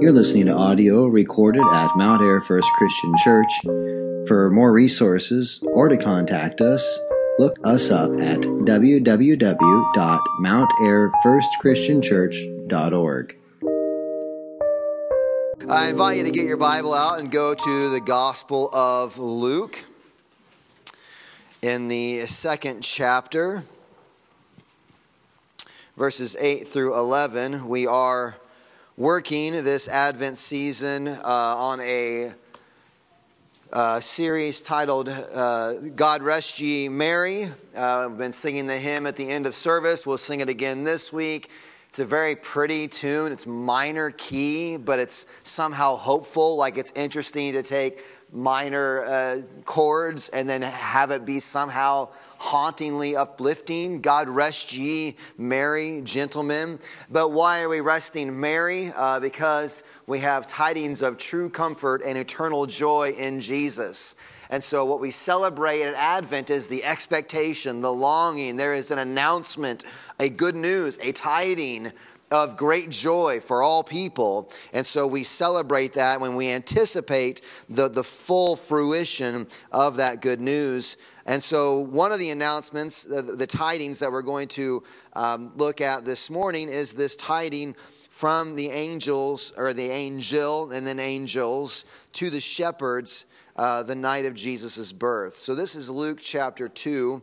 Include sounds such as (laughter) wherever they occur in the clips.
You're listening to audio recorded at Mount Air First Christian Church. For more resources or to contact us, look us up at www.mountairfirstchristianchurch.org. I invite you to get your Bible out and go to the Gospel of Luke in the second chapter, verses 8 through 11. We are working this Advent season uh, on a uh, series titled uh, God Rest Ye Merry. Uh, I've been singing the hymn at the end of service. We'll sing it again this week. It's a very pretty tune. It's minor key, but it's somehow hopeful. Like it's interesting to take minor uh, chords and then have it be somehow hauntingly uplifting. God rest ye merry, gentlemen. But why are we resting merry? Uh, because we have tidings of true comfort and eternal joy in Jesus. And so, what we celebrate at Advent is the expectation, the longing. There is an announcement, a good news, a tiding of great joy for all people. And so we celebrate that when we anticipate the, the full fruition of that good news. And so, one of the announcements, the, tidings that we're going to um, look at this morning is this tiding from the angels, or the angel, and then angels, to the shepherds uh, the night of Jesus' birth. So, this is Luke chapter 2,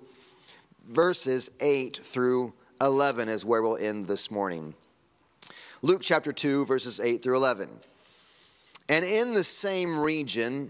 verses 8 through 11, is where we'll end this morning. Luke chapter 2, verses 8 through 11. And in the same region,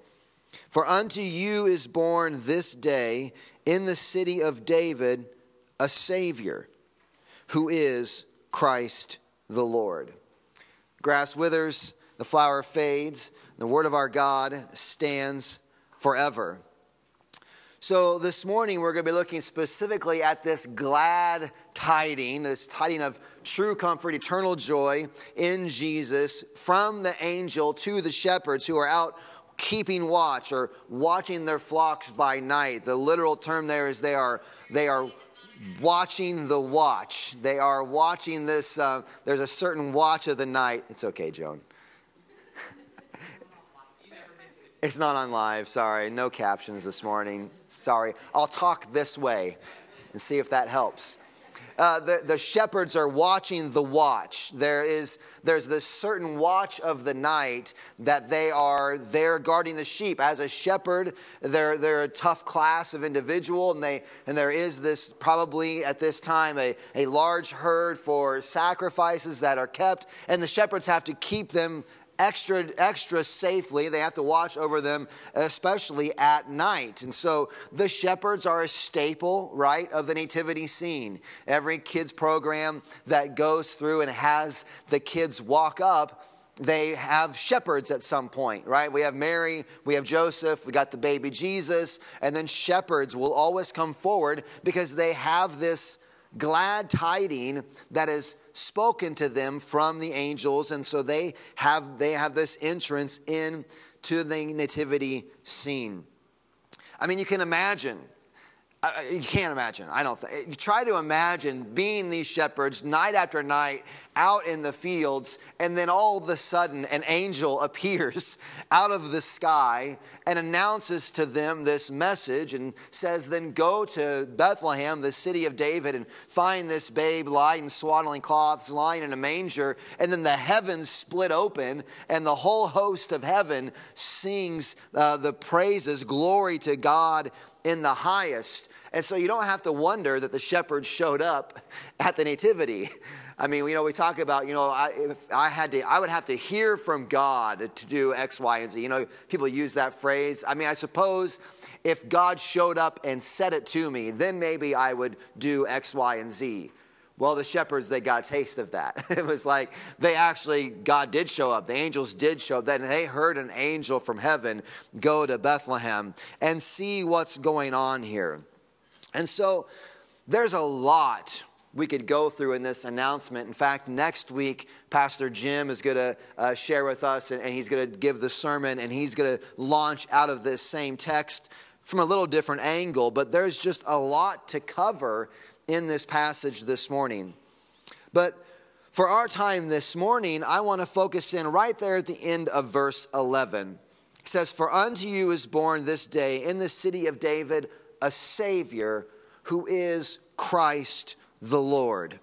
For unto you is born this day in the city of David a Savior, who is Christ the Lord. Grass withers, the flower fades, the word of our God stands forever. So, this morning we're going to be looking specifically at this glad tiding, this tiding of true comfort, eternal joy in Jesus from the angel to the shepherds who are out keeping watch or watching their flocks by night. The literal term there is they are, they are watching the watch. They are watching this. Uh, there's a certain watch of the night. It's okay, Joan. (laughs) it's not on live. Sorry. No captions this morning. Sorry. I'll talk this way and see if that helps uh, the, the shepherds are watching the watch. There is, there's this certain watch of the night that they are there guarding the sheep. As a shepherd, they're, they're a tough class of individual, and, they, and there is this probably at this time a, a large herd for sacrifices that are kept, and the shepherds have to keep them extra extra safely. They have to watch over them, especially at night. And so the shepherds are a staple, right, of the nativity scene. Every kids program that goes through and has the kids walk up they have shepherds at some point, right? We have Mary, we have Joseph, we got the baby Jesus, and then shepherds will always come forward because they have this glad tiding that is spoken to them from the angels and so they have they have this entrance into the nativity scene. I mean you can imagine you can't imagine. I don't think. Try to imagine being these shepherds night after night out in the fields, and then all of a sudden an angel (laughs) appears out of the sky and announces to them this message and says, Then go to Bethlehem, the city of David, and find this babe lying in swaddling cloths, lying in a manger. And then the heavens split open, and the whole host of heaven sings uh, the praises, glory to God in the highest. And so you don't have to wonder that the shepherds showed up at the nativity. I mean, you know, we talk about, you know, I, I had to, I would have to hear from God to do X, Y, and Z. You know, people use that phrase. I mean, I suppose if God showed up and said it to me, then maybe I would do X, Y, and Z. Well, the shepherds, they got a taste of that. (laughs) It was like they actually, God did show up. The angels did show up. Then they heard an angel from heaven go to Bethlehem and see what's going on here. And so there's a lot we could go through in this announcement. In fact, next week, Pastor Jim is going to uh, share with us and, and he's going to give the sermon and he's going to launch out of this same text from a little different angle. But there's just a lot to cover in this passage this morning. But for our time this morning, I want to focus in right there at the end of verse 11. It says, For unto you is born this day in the city of David a Savior who is Christ the Lord.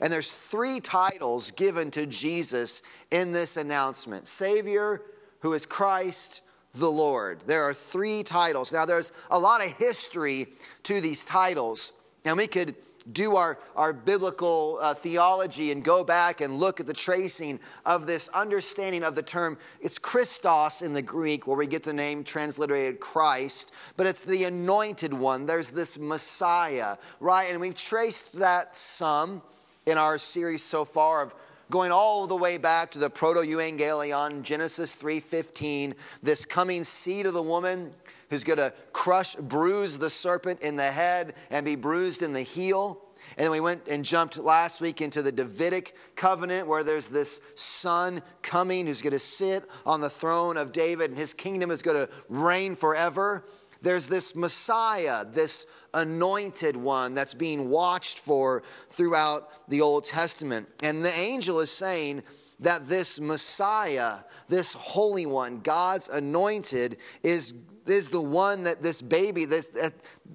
And there's three titles given to Jesus in this announcement Savior, who is Christ the Lord. There are three titles. Now, there's a lot of history to these titles. And we could do our, our biblical uh, theology and go back and look at the tracing of this understanding of the term. It's Christos in the Greek, where we get the name transliterated Christ, but it's the anointed one. There's this Messiah, right? And we've traced that some in our series so far of going all the way back to the proto-evangelion genesis 3.15 this coming seed of the woman who's going to crush, bruise the serpent in the head and be bruised in the heel. And we went and jumped last week into the Davidic covenant where there's this son coming who's going to sit on the throne of David and his kingdom is going to reign forever. There's this Messiah, this anointed one that's being watched for throughout the Old Testament. And the angel is saying that this Messiah, this Holy One, God's anointed, is is the one that this baby, this,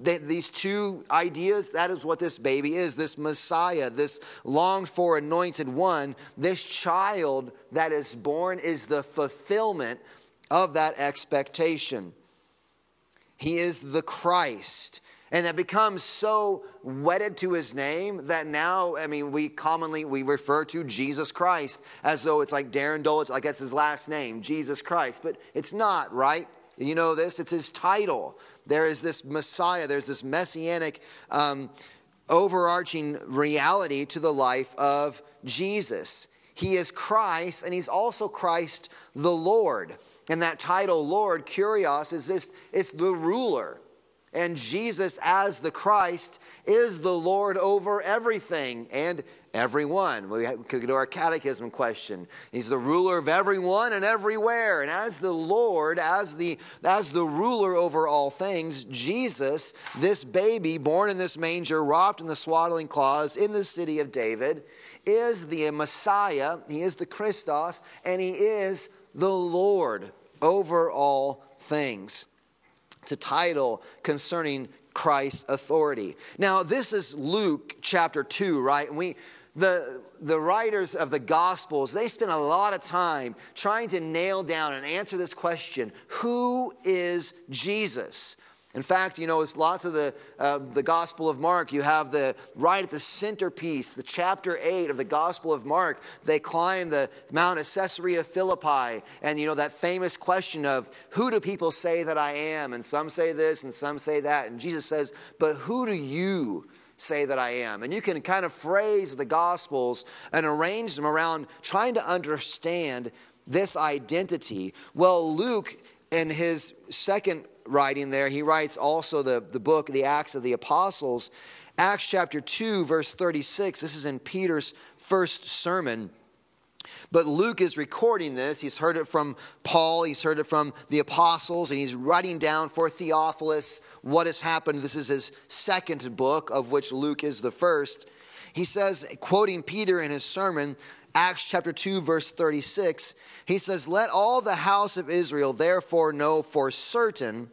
these two ideas, that is what this baby is this Messiah, this longed for anointed one, this child that is born is the fulfillment of that expectation. He is the Christ. And that becomes so wedded to his name that now, I mean, we commonly we refer to Jesus Christ as though it's like Darren Dole, like that's his last name, Jesus Christ. But it's not, right? You know this? It's his title. There is this Messiah, there's this messianic um, overarching reality to the life of Jesus. He is Christ, and he's also Christ the Lord. And that title, Lord, Kurios, is this it's the ruler. And Jesus, as the Christ, is the Lord over everything. And Everyone. We could to our catechism question. He's the ruler of everyone and everywhere. And as the Lord, as the, as the ruler over all things, Jesus, this baby born in this manger, wrapped in the swaddling cloths in the city of David, is the Messiah. He is the Christos, and he is the Lord over all things. It's a title concerning Christ's authority. Now, this is Luke chapter 2, right? And we the, the writers of the Gospels, they spend a lot of time trying to nail down and answer this question who is Jesus? In fact, you know, it's lots of the, uh, the Gospel of Mark. You have the right at the centerpiece, the chapter 8 of the Gospel of Mark. They climb the Mount of Caesarea Philippi, and you know, that famous question of who do people say that I am? And some say this and some say that. And Jesus says, But who do you say that I am. And you can kind of phrase the Gospels and arrange them around trying to understand this identity. Well, Luke, in his second writing there, he writes also the, the book, The Acts of the Apostles. Acts chapter 2, verse 36, this is in Peter's first sermon. But Luke is recording this. He's heard it from Paul, he's heard it from the apostles, and he's writing down for Theophilus what has happened. This is his second book, of which Luke is the first. He says, quoting Peter in his sermon, Acts chapter 2, verse 36, he says, Let all the house of Israel therefore know for certain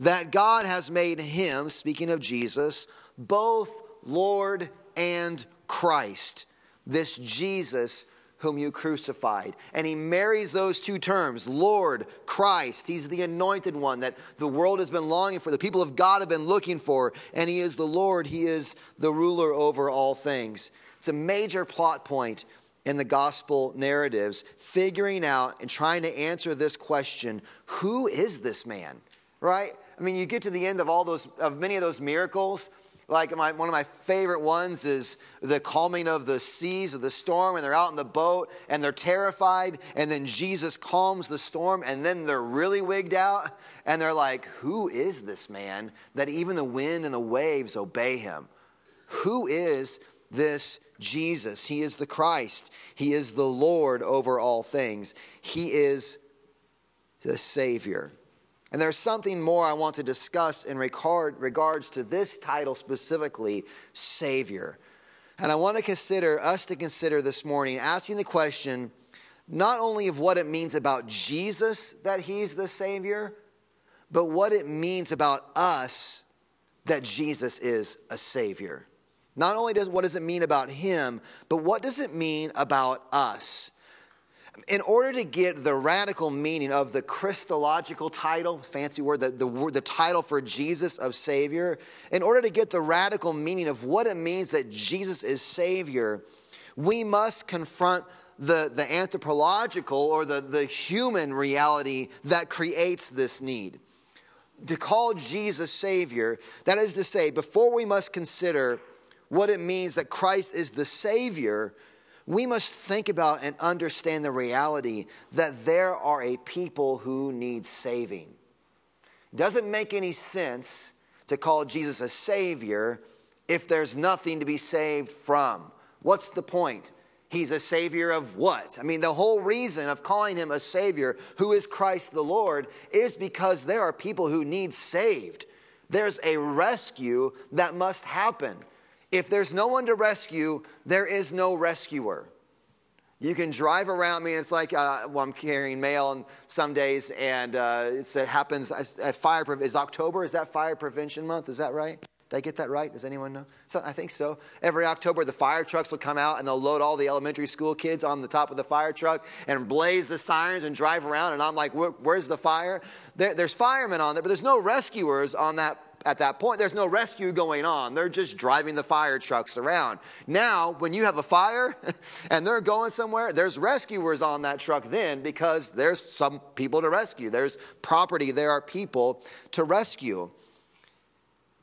that God has made him, speaking of Jesus, both Lord and Christ. This Jesus whom you crucified. And he marries those two terms Lord, Christ. He's the anointed one that the world has been longing for, the people of God have been looking for. And he is the Lord, he is the ruler over all things. It's a major plot point in the gospel narratives, figuring out and trying to answer this question who is this man? Right? I mean, you get to the end of all those, of many of those miracles, Like my, one of my favorite ones is the calming of the seas of the storm, and they're out in the boat and they're terrified, and then Jesus calms the storm, and then they're really wigged out, and they're like, Who is this man that even the wind and the waves obey him? Who is this Jesus? He is the Christ, He is the Lord over all things, He is the Savior. And there's something more I want to discuss in regard, regards to this title specifically, Savior. And I want to consider, us to consider this morning, asking the question not only of what it means about Jesus that he's the Savior, but what it means about us that Jesus is a Savior. Not only does what does it mean about him, but what does it mean about us? In order to get the radical meaning of the Christological title, fancy word, the, the, the, title for Jesus of Savior, in order to get the radical meaning of what it means that Jesus is Savior, we must confront the, the anthropological or the, the human reality that creates this need. To call Jesus Savior, that is to say, before we must consider what it means that Christ is the Savior, we must think about and understand the reality that there are a people who need saving. It doesn't make any sense to call Jesus a savior if there's nothing to be saved from. What's the point? He's a savior of what? I mean, the whole reason of calling him a savior, who is Christ the Lord, is because there are people who need saved. There's a rescue that must happen. If there's no one to rescue, there is no rescuer. You can drive around me, and it's like uh, well, I'm carrying mail and some days, and uh, it happens at fire. Is October? Is that fire prevention month? Is that right? Did I get that right? Does anyone know? So, I think so. Every October, the fire trucks will come out and they'll load all the elementary school kids on the top of the fire truck and blaze the sirens and drive around. And I'm like, where's the fire? There, there's firemen on there, but there's no rescuers on that at that point, there's no rescue going on. They're just driving the fire trucks around. Now, when you have a fire (laughs) and they're going somewhere, there's rescuers on that truck then because there's some people to rescue. There's property, there are people to rescue.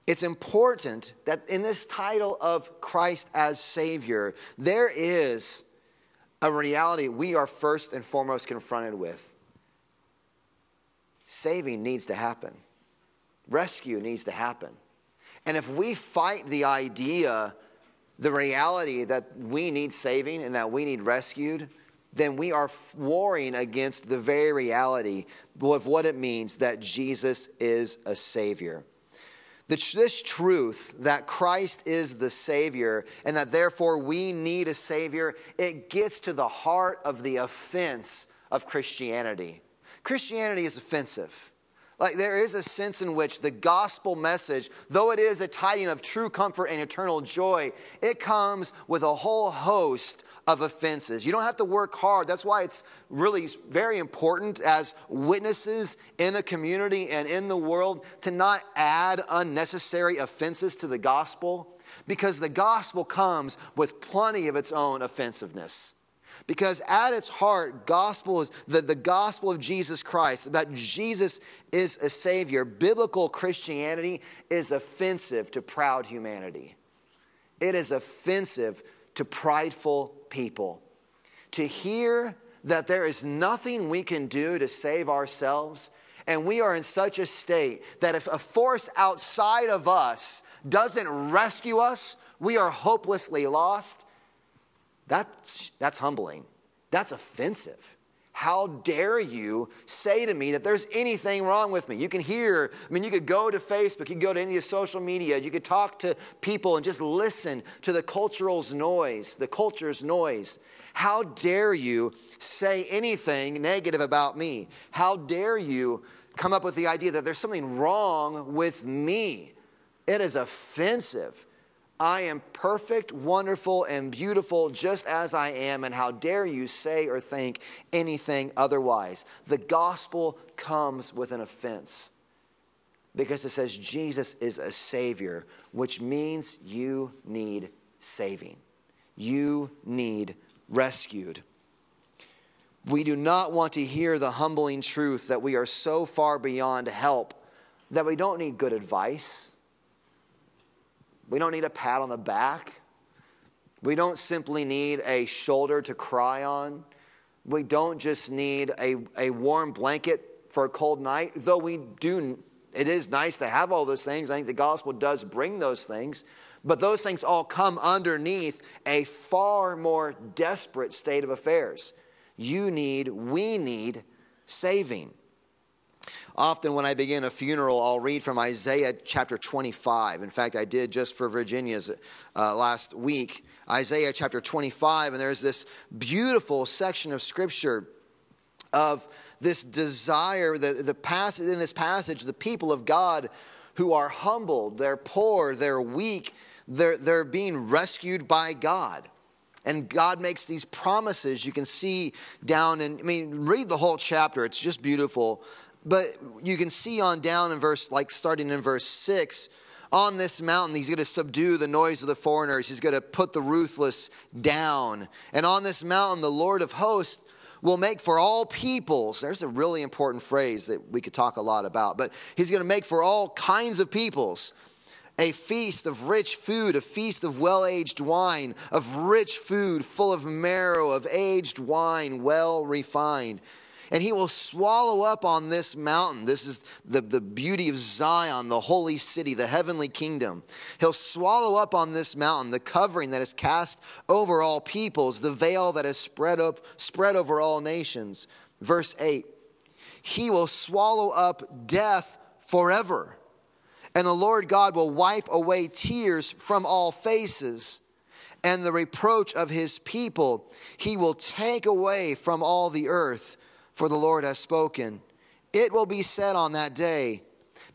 It's important that in this title of Christ as Savior, there is a reality we are first and foremost confronted with. Saving needs to happen rescue needs to happen. And if we fight the idea, the reality that we need saving and that we need rescued, then we are warring against the very reality of what it means that Jesus is a Savior. This truth that Christ is the Savior and that therefore we need a Savior, it gets to the heart of the offense of Christianity. Christianity is offensive. Like there is a sense in which the gospel message, though it is a tiding of true comfort and eternal joy, it comes with a whole host of offenses. You don't have to work hard. That's why it's really very important as witnesses in a community and in the world to not add unnecessary offenses to the gospel because the gospel comes with plenty of its own offensiveness. Because at its heart, gospel is the, the gospel of Jesus Christ, that Jesus is a Savior. Biblical Christianity is offensive to proud humanity. It is offensive to prideful people. To hear that there is nothing we can do to save ourselves, and we are in such a state that if a force outside of us doesn't rescue us, we are hopelessly lost that's, that's humbling. That's offensive. How dare you say to me that there's anything wrong with me? You can hear, I mean, you could go to Facebook, you could go to any of the social media, you could talk to people and just listen to the cultural's noise, the culture's noise. How dare you say anything negative about me? How dare you come up with the idea that there's something wrong with me? It is offensive. I am perfect, wonderful, and beautiful just as I am, and how dare you say or think anything otherwise? The gospel comes with an offense because it says Jesus is a Savior, which means you need saving. You need rescued. We do not want to hear the humbling truth that we are so far beyond help that we don't need good advice We don't need a pat on the back. We don't simply need a shoulder to cry on. We don't just need a, a warm blanket for a cold night, though we do, it is nice to have all those things. I think the gospel does bring those things. But those things all come underneath a far more desperate state of affairs. You need, we need saving. Often, when I begin a funeral, I'll read from Isaiah chapter 25. In fact, I did just for Virginia's uh, last week, Isaiah chapter 25, and there's this beautiful section of scripture of this desire, the, the passage, in this passage, the people of God who are humbled, they're poor, they're weak, they're, they're being rescued by God. And God makes these promises. You can see down and I mean, read the whole chapter. It's just beautiful. But you can see on down in verse, like starting in verse six, on this mountain, he's going to subdue the noise of the foreigners. He's going to put the ruthless down. And on this mountain, the Lord of hosts will make for all peoples. There's a really important phrase that we could talk a lot about, but he's going to make for all kinds of peoples a feast of rich food, a feast of well aged wine, of rich food full of marrow, of aged wine well refined. And he will swallow up on this mountain. This is the, the beauty of Zion, the holy city, the heavenly kingdom. He'll swallow up on this mountain the covering that is cast over all peoples, the veil that is spread up, spread over all nations. Verse 8 He will swallow up death forever and the Lord God will wipe away tears from all faces, and the reproach of his people he will take away from all the earth, for the Lord has spoken. It will be said on that day,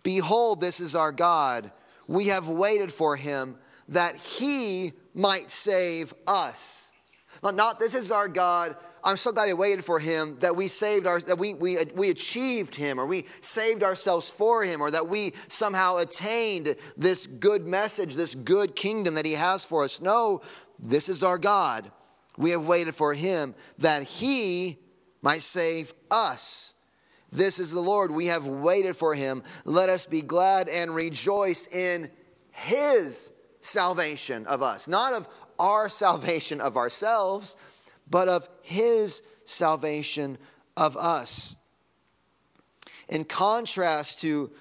Behold, this is our God. We have waited for him that he might save us. Not, this is our God I'm so glad I waited for him that we saved our, that we, we, we achieved him or we saved ourselves for him or that we somehow attained this good message, this good kingdom that he has for us. No, this is our God. We have waited for him that he might save us. This is the Lord. We have waited for him. Let us be glad and rejoice in his salvation of us, not of our (laughs) salvation of ourselves but of his salvation of us. In contrast to,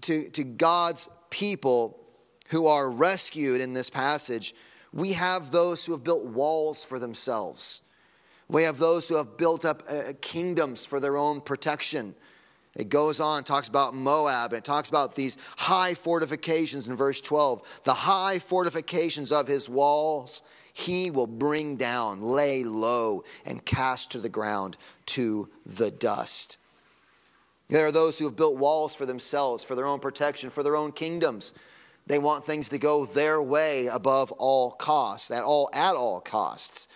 to, to God's people who are rescued in this passage, we have those who have built walls for themselves. We have those who have built up uh, kingdoms for their own protection. It goes on, talks about Moab, and it talks about these high fortifications in verse 12. The high fortifications of his walls he will bring down, lay low, and cast to the ground to the dust. There are those who have built walls for themselves, for their own protection, for their own kingdoms. They want things to go their way above all costs, at all, at all costs.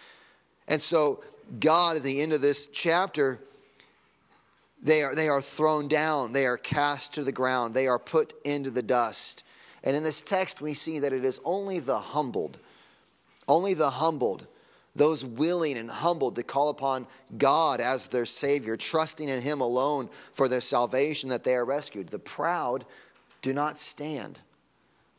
And so, God, at the end of this chapter, they are, they are thrown down, they are cast to the ground, they are put into the dust. And in this text, we see that it is only the humbled only the humbled, those willing and humbled to call upon God as their Savior, trusting in Him alone for their salvation, that they are rescued. The proud do not stand.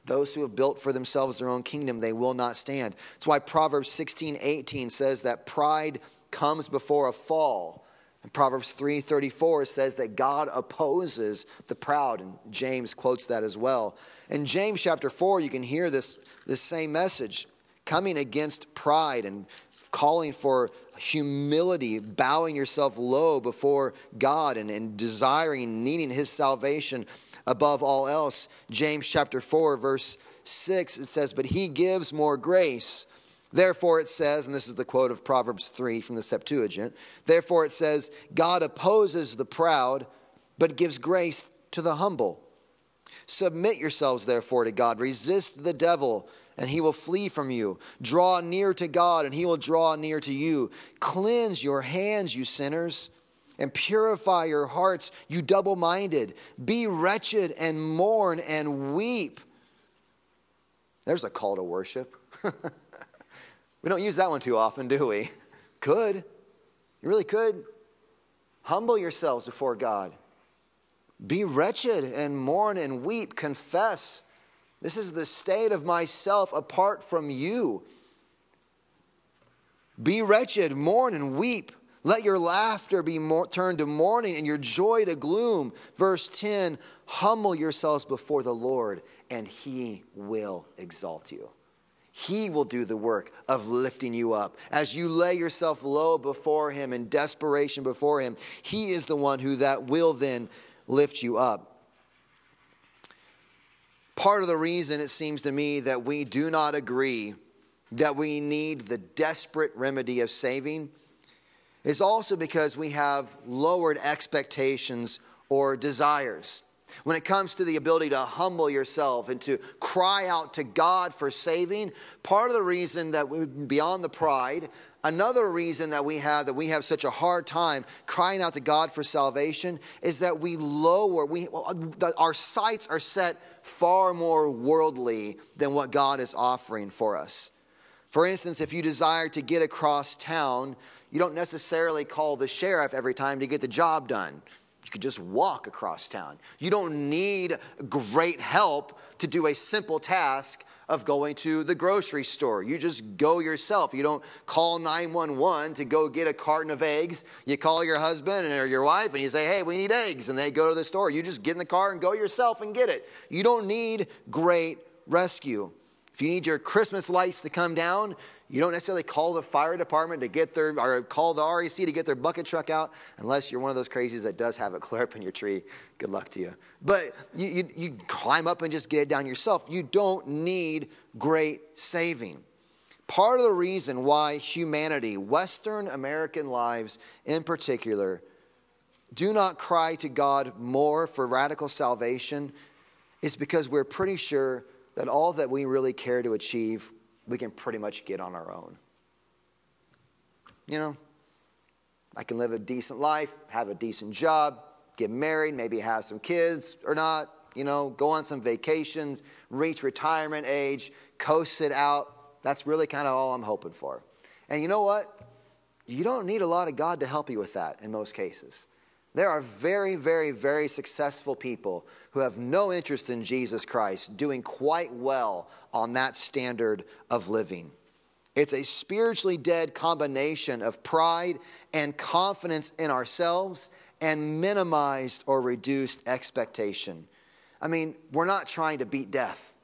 Those who have built for themselves their own kingdom, they will not stand. That's why Proverbs 16, 18 says that pride comes before a fall. And Proverbs 3:34 says that God opposes the proud, and James quotes that as well. In James chapter 4, you can hear this, this same message coming against pride and calling for humility, bowing yourself low before God and, and desiring, needing His salvation above all else. James chapter 4, verse 6, it says, But He gives more grace. Therefore, it says, and this is the quote of Proverbs 3 from the Septuagint, therefore it says, God opposes the proud, but gives grace to the humble. Submit yourselves, therefore, to God. Resist the devil and he will flee from you. Draw near to God, and he will draw near to you. Cleanse your hands, you sinners, and purify your hearts, you double minded. Be wretched and mourn and weep. There's a call to worship. (laughs) we don't use that one too often, do we? Could. You really could. Humble yourselves before God. Be wretched and mourn and weep. Confess This is the state of myself apart from you. Be wretched, mourn and weep. Let your laughter be more, turned to mourning and your joy to gloom. Verse 10 Humble yourselves before the Lord, and he will exalt you. He will do the work of lifting you up. As you lay yourself low before Him in desperation before Him, He is the one who that will then lift you up. Part of the reason it seems to me that we do not agree that we need the desperate remedy of saving is also because we have lowered expectations or desires. When it comes to the ability to humble yourself and to cry out to God for saving, part of the reason that we, beyond the pride, another reason that we have that we have such a hard time crying out to God for salvation is that we lower, we, our sights are set far more worldly than what God is offering for us. For instance, if you desire to get across town, you don't necessarily call the sheriff every time to get the job done. You could just walk across town. You don't need great help to do a simple task of going to the grocery store. You just go yourself. You don't call 911 to go get a carton of eggs. You call your husband or your wife and you say, hey, we need eggs. And they go to the store. You just get in the car and go yourself and get it. You don't need great rescue. If you need your Christmas lights to come down, you don't necessarily call the fire department to get their, or call the REC to get their bucket truck out, unless you're one of those crazies that does have it clear in your tree. Good luck to you. But you, you, you climb up and just get it down yourself. You don't need great saving. Part of the reason why humanity, Western American lives in particular, do not cry to God more for radical salvation is because we're pretty sure that all that we really care to achieve, we can pretty much get on our own. You know, I can live a decent life, have a decent job, get married, maybe have some kids or not, you know, go on some vacations, reach retirement age, coast it out. That's really kind of all I'm hoping for. And you know what? You don't need a lot of God to help you with that in most cases. There are very, very, very successful people who have no interest in Jesus Christ doing quite well on that standard of living. It's a spiritually dead combination of pride and confidence in ourselves and minimized or reduced expectation. I mean, we're not trying to beat death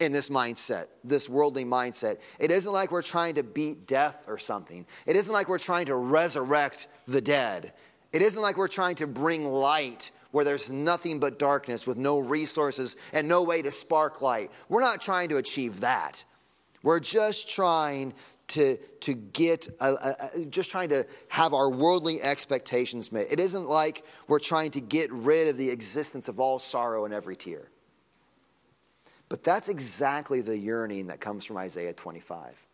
in this mindset, this worldly mindset. It isn't like we're trying to beat death or something. It isn't like we're trying to resurrect the dead. It isn't like we're trying to bring light where there's nothing but darkness with no resources and no way to spark light. We're not trying to achieve that. We're just trying to, to get, a, a, just trying to have our worldly expectations met. It isn't like we're trying to get rid of the existence of all sorrow and every tear. But that's exactly the yearning that comes from Isaiah 25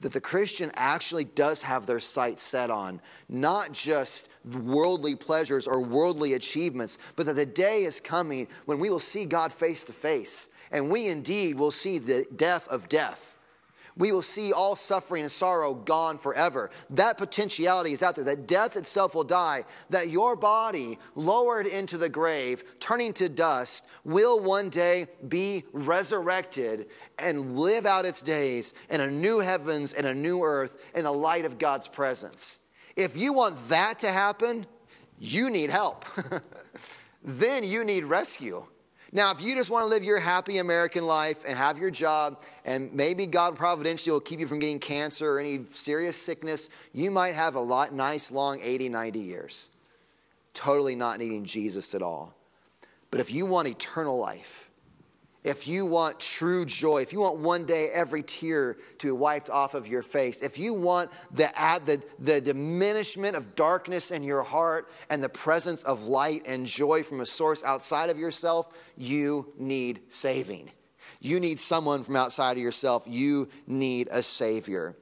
that the Christian actually does have their sights set on not just worldly pleasures or worldly achievements, but that the day is coming when we will see God face to face, and we indeed will see the death of death we will see all suffering and sorrow gone forever. That potentiality is out there, that death itself will die, that your body, lowered into the grave, turning to dust, will one day be resurrected and live out its days in a new heavens and a new earth in the light of God's presence. If you want that to happen, you need help. (laughs) then you need rescue. Now, if you just want to live your happy American life and have your job, and maybe God providentially will keep you from getting cancer or any serious sickness, you might have a lot, nice long 80, 90 years, totally not needing Jesus at all. But if you want eternal life, if you want true joy, if you want one day every tear to be wiped off of your face, if you want the, the, the diminishment of darkness in your heart and the presence of light and joy from a source outside of yourself, you need saving. You need someone from outside of yourself. You need a Savior.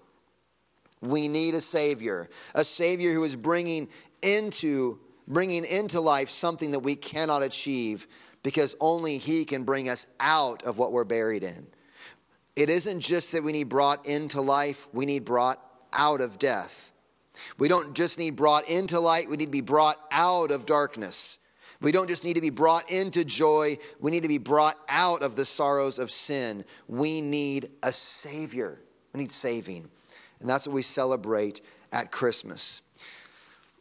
We need a Savior, a Savior who is bringing into bringing into life something that we cannot achieve because only He can bring us out of what we're buried in. It isn't just that we need brought into life, we need brought out of death. We don't just need brought into light, we need to be brought out of darkness. We don't just need to be brought into joy, we need to be brought out of the sorrows of sin. We need a Savior. We need saving. And that's what we celebrate at Christmas.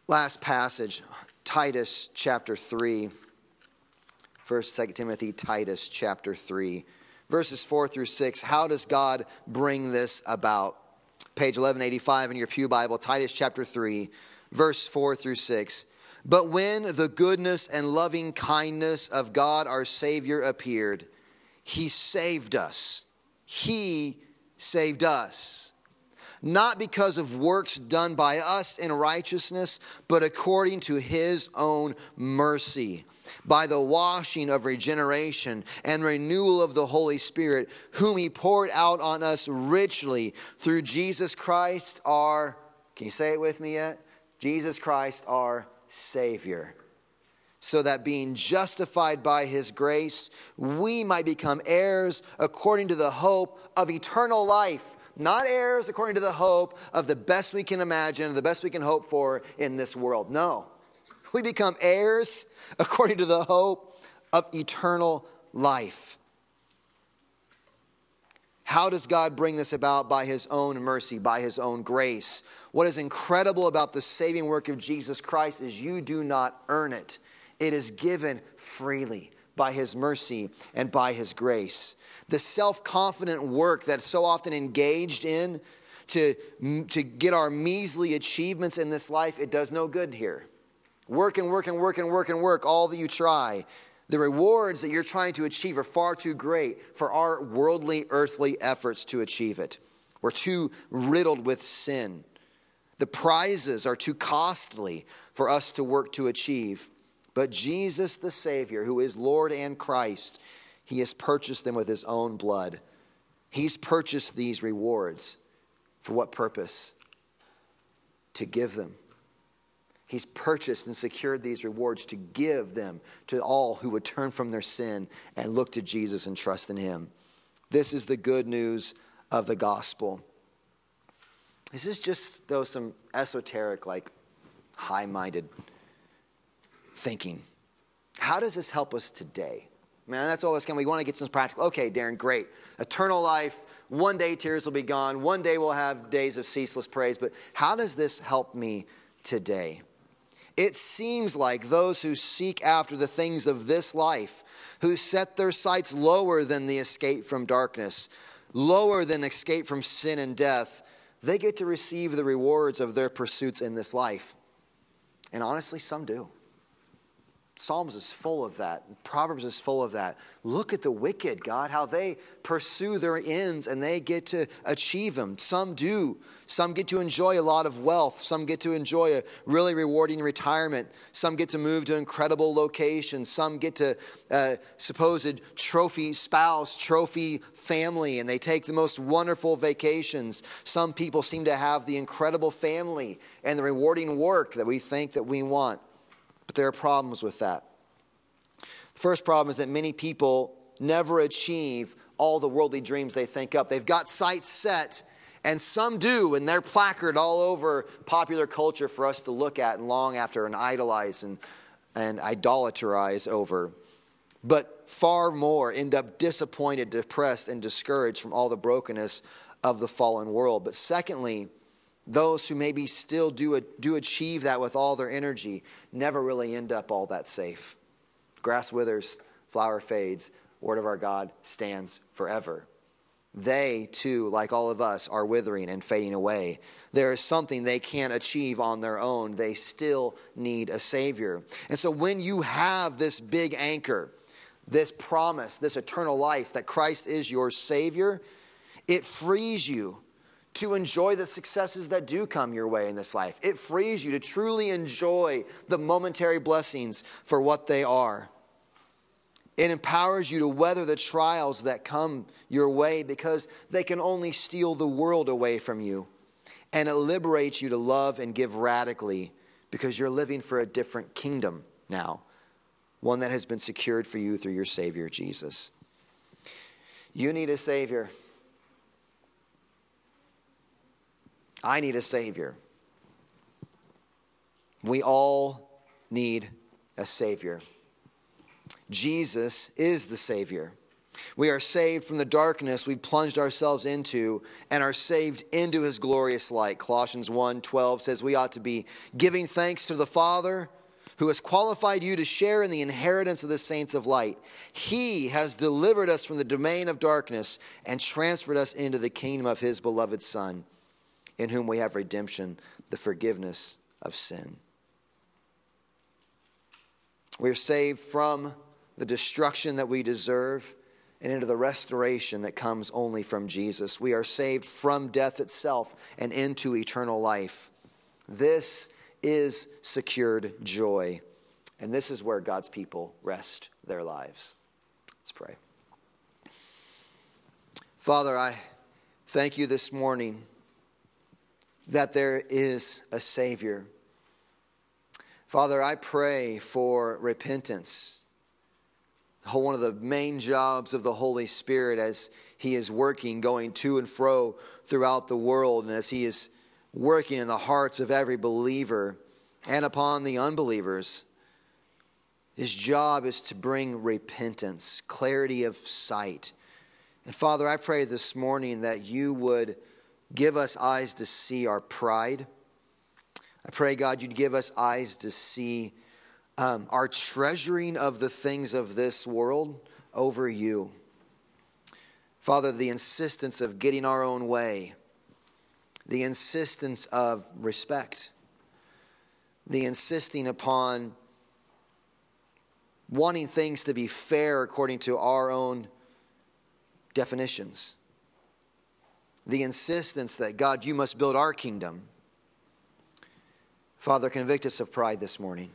Last passage, Titus chapter 3. First, 2 Timothy, Titus chapter 3. Verses 4 through 6. How does God bring this about? Page 1185 in your Pew Bible, Titus chapter 3, verse 4 through 6. But when the goodness and loving kindness of God our Savior appeared, He saved us. He saved us. Not because of works done by us in righteousness, but according to His own mercy, by the washing of regeneration and renewal of the Holy Spirit, whom He poured out on us richly through Jesus Christ our, can you say it with me yet? Jesus Christ our Savior, so that being justified by His grace, we might become heirs according to the hope of eternal life. Not heirs according to the hope of the best we can imagine, the best we can hope for in this world. No. We become heirs according to the hope of eternal life. How does God bring this about? By His own mercy, by His own grace. What is incredible about the saving work of Jesus Christ is you do not earn it, it is given freely by His mercy and by His grace. The self confident work that's so often engaged in to, to get our measly achievements in this life, it does no good here. Work and work and work and work and work all that you try. The rewards that you're trying to achieve are far too great for our worldly, earthly efforts to achieve it. We're too riddled with sin. The prizes are too costly for us to work to achieve. But Jesus, the Savior, who is Lord and Christ, He has purchased them with His own blood. He's purchased these rewards. For what purpose? To give them. He's purchased and secured these rewards to give them to all who would turn from their sin and look to Jesus and trust in Him. This is the good news of the gospel. This is just, though, some esoteric, like high minded thinking. How does this help us today? Man, that's all this. We want to get some practical. Okay, Darren, great. Eternal life. One day tears will be gone. One day we'll have days of ceaseless praise. But how does this help me today? It seems like those who seek after the things of this life, who set their sights lower than the escape from darkness, lower than escape from sin and death, they get to receive the rewards of their pursuits in this life. And honestly, some do. Psalms is full of that. Proverbs is full of that. Look at the wicked, God, how they pursue their ends and they get to achieve them. Some do. Some get to enjoy a lot of wealth. Some get to enjoy a really rewarding retirement. Some get to move to incredible locations. Some get to uh, supposed trophy spouse, trophy family, and they take the most wonderful vacations. Some people seem to have the incredible family and the rewarding work that we think that we want. But there are problems with that. The first problem is that many people never achieve all the worldly dreams they think up. They've got sights set, and some do, and they're placard all over popular culture for us to look at and long after and idolize and, and idolaterize over. But far more end up disappointed, depressed, and discouraged from all the brokenness of the fallen world. But secondly, those who maybe still do, do achieve that with all their energy never really end up all that safe. Grass withers, flower fades, word of our God stands forever. They, too, like all of us, are withering and fading away. There is something they can't achieve on their own. They still need a Savior. And so, when you have this big anchor, this promise, this eternal life that Christ is your Savior, it frees you to enjoy the successes that do come your way in this life. It frees you to truly enjoy the momentary blessings for what they are. It empowers you to weather the trials that come your way because they can only steal the world away from you. And it liberates you to love and give radically because you're living for a different kingdom now, one that has been secured for you through your Savior, Jesus. You need a Savior. I need a Savior. We all need a Savior. Jesus is the Savior. We are saved from the darkness we plunged ourselves into and are saved into his glorious light. Colossians 1:12 says we ought to be giving thanks to the Father who has qualified you to share in the inheritance of the saints of light. He has delivered us from the domain of darkness and transferred us into the kingdom of his beloved Son, in whom we have redemption, the forgiveness of sin. We are saved from the destruction that we deserve and into the restoration that comes only from Jesus. We are saved from death itself and into eternal life. This is secured joy. And this is where God's people rest their lives. Let's pray. Father, I thank you this morning that there is a Savior. Father, I pray for repentance. One of the main jobs of the Holy Spirit as He is working, going to and fro throughout the world, and as He is working in the hearts of every believer and upon the unbelievers. His job is to bring repentance, clarity of sight. And Father, I pray this morning that you would give us eyes to see our pride. I pray, God, you'd give us eyes to see um, our treasuring of the things of this world over you. Father, the insistence of getting our own way the insistence of respect, the insisting upon wanting things to be fair according to our own definitions, the insistence that, God, you must build our kingdom. Father, convict us of pride this morning.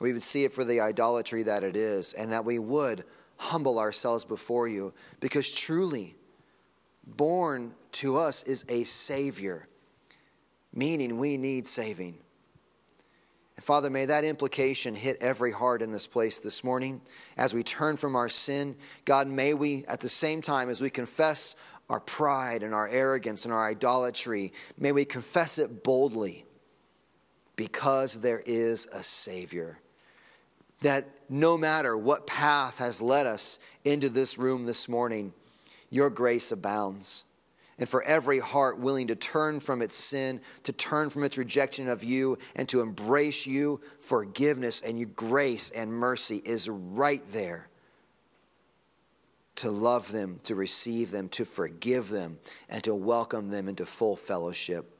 We would see it for the idolatry that it is, and that we would humble ourselves before you, because truly, born to us is a Savior, meaning we need saving. And Father, may that implication hit every heart in this place this morning. As we turn from our sin, God, may we, at the same time as we confess our pride and our arrogance and our idolatry, may we confess it boldly because there is a Savior. That no matter what path has led us into this room this morning, your grace abounds and for every heart willing to turn from its sin, to turn from its rejection of you, and to embrace you, forgiveness and your grace and mercy is right there. To love them, to receive them, to forgive them, and to welcome them into full fellowship.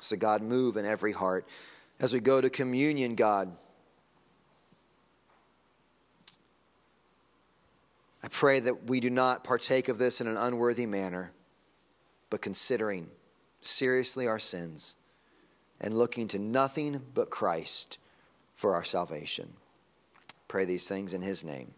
So, God, move in every heart. As we go to communion, God, I pray that we do not partake of this in an unworthy manner but considering seriously our sins and looking to nothing but Christ for our salvation. Pray these things in his name.